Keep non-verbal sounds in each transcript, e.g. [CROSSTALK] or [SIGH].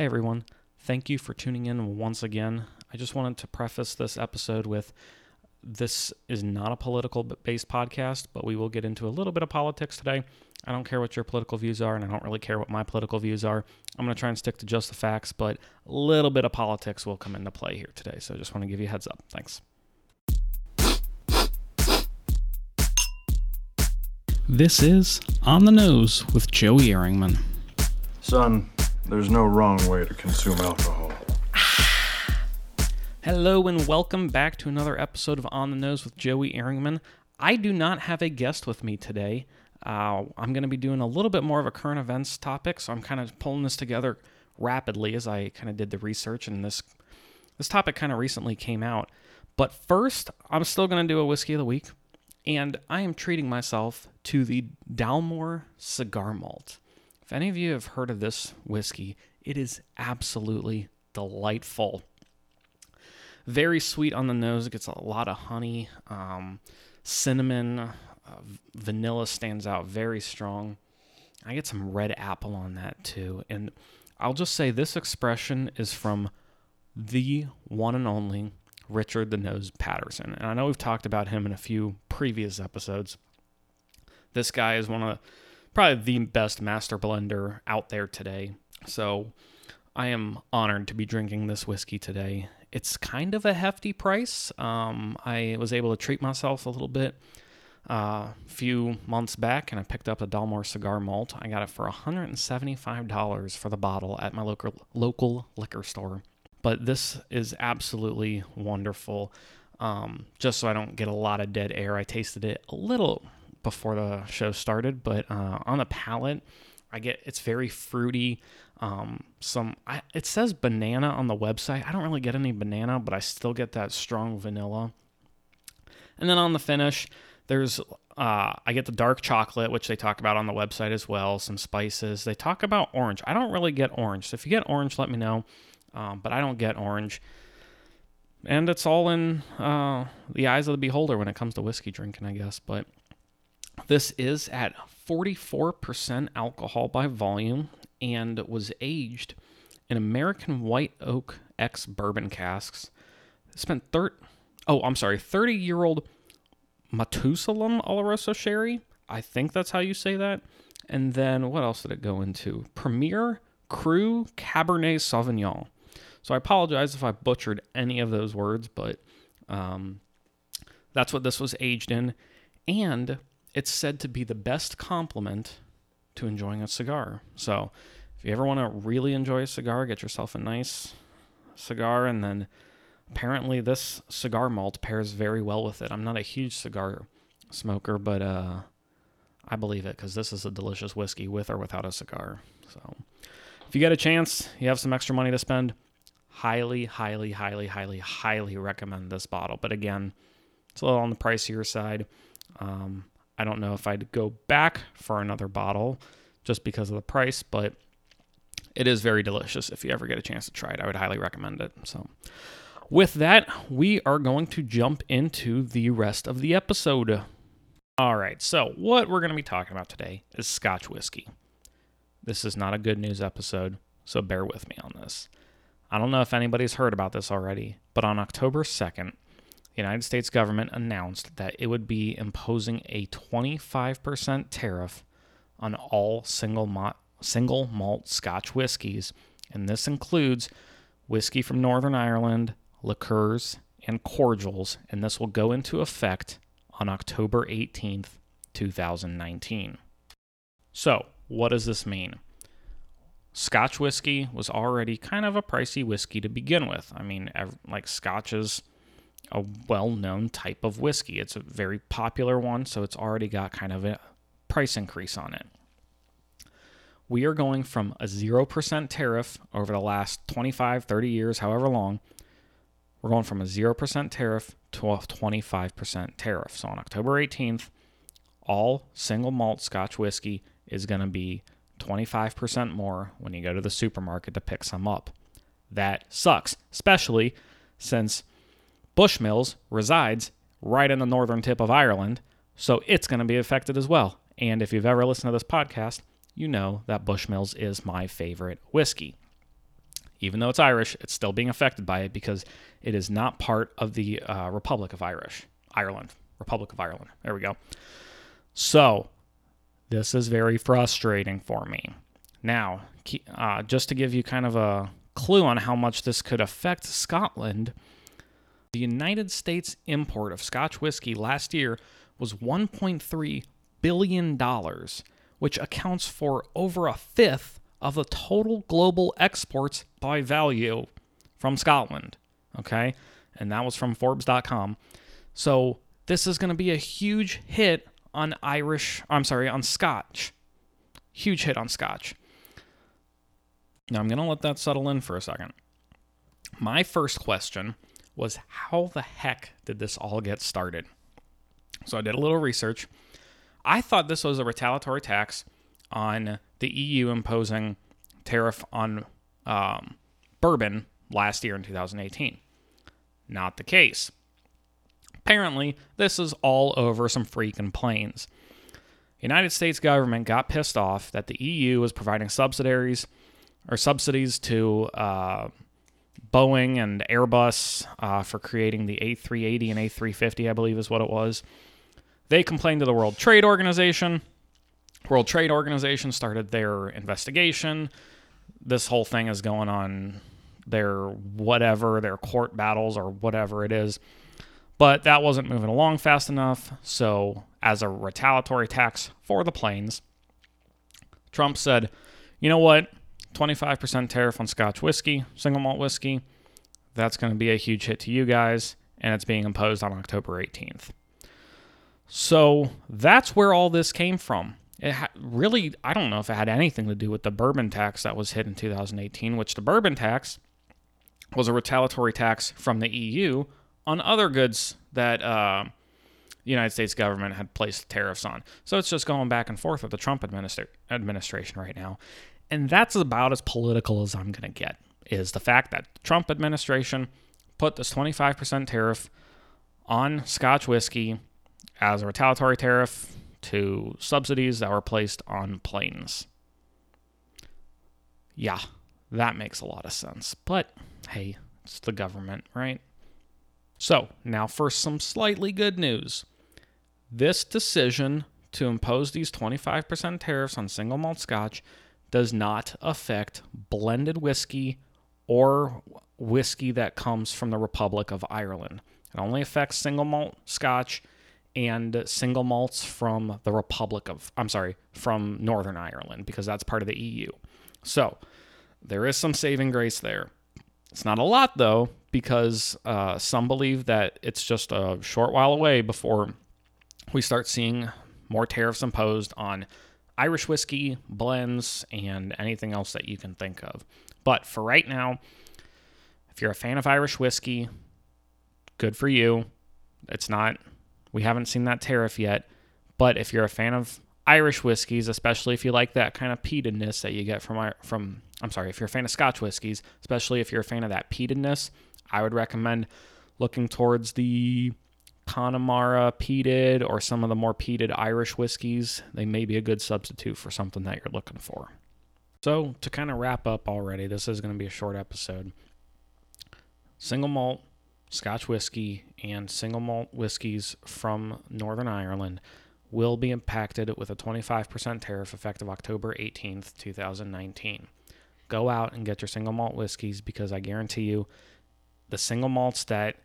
Hey everyone, thank you for tuning in once again. I just wanted to preface this episode with this is not a political based podcast, but we will get into a little bit of politics today. I don't care what your political views are, and I don't really care what my political views are. I'm going to try and stick to just the facts, but a little bit of politics will come into play here today. So I just want to give you a heads up. Thanks. This is On the Nose with Joey Ehringman. Son, there's no wrong way to consume alcohol. [SIGHS] Hello and welcome back to another episode of On the Nose with Joey Ehringman. I do not have a guest with me today. Uh, I'm going to be doing a little bit more of a current events topic, so I'm kind of pulling this together rapidly as I kind of did the research, and this this topic kind of recently came out. But first, I'm still going to do a whiskey of the week and I am treating myself to the Dalmore Cigar Malt. If any of you have heard of this whiskey, it is absolutely delightful. Very sweet on the nose. It gets a lot of honey, um, cinnamon, uh, vanilla stands out very strong. I get some red apple on that too. And I'll just say this expression is from the one and only Richard the Nose Paterson. And I know we've talked about him in a few previous episodes. This guy is one of probably the best master blender out there today. So I am honored to be drinking this whiskey today. It's kind of a hefty price. Um, I was able to treat myself a little bit a uh, few months back, and I picked up a Dalmore cigar malt. I got it for $175 for the bottle at my local local liquor store but this is absolutely wonderful. Um, just so I don't get a lot of dead air, I tasted it a little before the show started, but uh, on the palate, I get it's very fruity. Um, some I, it says banana on the website. I don't really get any banana, but I still get that strong vanilla. And then on the finish, there's uh, I get the dark chocolate, which they talk about on the website as well. Some spices. They talk about orange. I don't really get orange. So if you get orange, let me know um, but I don't get orange. And it's all in uh, the eyes of the beholder when it comes to whiskey drinking, I guess. But this is at 44% alcohol by volume and was aged in American white oak ex bourbon casks. Spent third, oh, I'm sorry, 30 year old Matusalem Oloroso sherry. I think that's how you say that. And then what else did it go into? Premier Cru Cabernet Sauvignon. So I apologize if I butchered any of those words, but um, that's what this was aged in. And it's said to be the best complement to enjoying a cigar. So if you ever want to really enjoy a cigar, get yourself a nice cigar. And then apparently this cigar malt pairs very well with it. I'm not a huge cigar smoker, but uh, I believe it because this is a delicious whiskey with or without a cigar. So if you get a chance, you have some extra money to spend, highly, highly, highly, highly, highly recommend this bottle. But again, it's a little on the pricier side. Um, I don't know if I'd go back for another bottle just because of the price, but it is very delicious. If you ever get a chance to try it, I would highly recommend it. So, with that, we are going to jump into the rest of the episode. All right, so what we're going to be talking about today is Scotch whiskey. This is not a good news episode, so bear with me on this. I don't know if anybody's heard about this already, but on October 2nd, the United States government announced that it would be imposing a 25% tariff on all single malt, single malt Scotch whiskies, and this includes whiskey from Northern Ireland, liqueurs, and cordials, and this will go into effect on October 18th, 2019. So, what does this mean? Scotch whiskey was already kind of a pricey whiskey to begin with. I mean, like Scotch is a well known type of whiskey, it's a very popular one, so it's already got kind of a price increase on it. We are going from a 0% tariff over the last 25, 30 years, however long. We're going from a 0% tariff to a 25% tariff. So on October 18th, all single malt Scotch whiskey is going to be 25% more when you go to the supermarket to pick some up. That sucks, especially since Bushmills resides right in the northern tip of Ireland, so it's going to be affected as well. And if you've ever listened to this podcast, you know that Bushmills is my favorite whiskey. even though it's Irish, it's still being affected by it because it is not part of the uh, Republic of Irish, Ireland, Republic of Ireland. There we go. So this is very frustrating for me. Now, uh, just to give you kind of a clue on how much this could affect Scotland, the United States import of Scotch whiskey last year was 1.3 billion dollars, which accounts for over a fifth of the total global exports by value from Scotland. Okay? And that was from Forbes.com. So this is going to be a huge hit on Irish, I'm sorry, on Scotch. Huge hit on Scotch. Now I'm going to let that settle in for a second. My first question was how the heck did this all get started? So I did a little research. I thought this was a retaliatory tax on the EU imposing tariff on um, bourbon last year in 2018. Not the case. Apparently, this is all over some freaking planes. The United States government got pissed off that the EU was providing subsidies or subsidies to uh, Boeing and Airbus uh, for creating the A380 and A350, I believe is what it was. They complained to the World Trade Organization. World Trade Organization started their investigation. This whole thing is going on their whatever, their court battles or whatever it is. But that wasn't moving along fast enough. So, as a retaliatory tax for the planes, Trump said, you know what? 25% tariff on Scotch whiskey, single malt whiskey. That's going to be a huge hit to you guys, and it's being imposed on October 18th. So that's where all this came from. It ha- really, I don't know if it had anything to do with the bourbon tax that was hit in 2018, which the bourbon tax was a retaliatory tax from the EU on other goods that uh, the United States government had placed tariffs on. So it's just going back and forth with the Trump administra- administration right now. And that's about as political as I'm going to get is the fact that the Trump administration put this 25% tariff on Scotch whiskey as a retaliatory tariff to subsidies that were placed on planes. Yeah, that makes a lot of sense. But hey, it's the government, right? So, now for some slightly good news. This decision to impose these 25% tariffs on single malt scotch does not affect blended whiskey or whiskey that comes from the Republic of Ireland. It only affects single malt scotch and single malts from the Republic of, I'm sorry, from Northern Ireland, because that's part of the EU. So there is some saving grace there. It's not a lot, though, because uh, some believe that it's just a short while away before we start seeing more tariffs imposed on Irish whiskey, blends, and anything else that you can think of. But for right now, if you're a fan of Irish whiskey, good for you. It's not we haven't seen that tariff yet. But if you're a fan of Irish whiskeys, especially if you like that kind of peatedness that you get from from I'm sorry, if you're a fan of Scotch whiskeys, especially if you're a fan of that peatedness, I would recommend looking towards the Connemara peated or some of the more peated Irish whiskeys. They may be a good substitute for something that you're looking for. So, to kind of wrap up already, this is going to be a short episode. Single malt Scotch whiskey and single malt whiskeys from Northern Ireland will be impacted with a 25% tariff effective October 18th, 2019. Go out and get your single malt whiskeys because I guarantee you the single malts that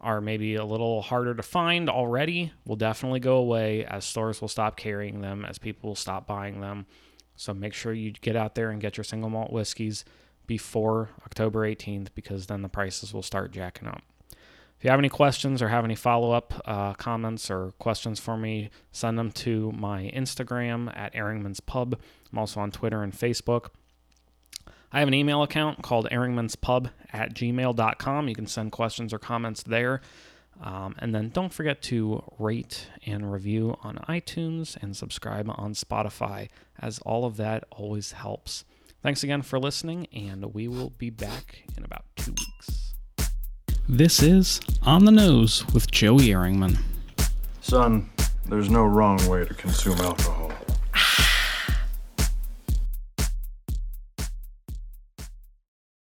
are maybe a little harder to find already will definitely go away as stores will stop carrying them, as people will stop buying them. So make sure you get out there and get your single malt whiskeys before October 18th because then the prices will start jacking up. If you have any questions or have any follow up uh, comments or questions for me, send them to my Instagram at Erringman's Pub. I'm also on Twitter and Facebook. I have an email account called erringmanspub at gmail.com. You can send questions or comments there. Um, and then don't forget to rate and review on iTunes and subscribe on Spotify, as all of that always helps. Thanks again for listening, and we will be back in about two weeks. This is On the Nose with Joey Erringman. Son, there's no wrong way to consume alcohol.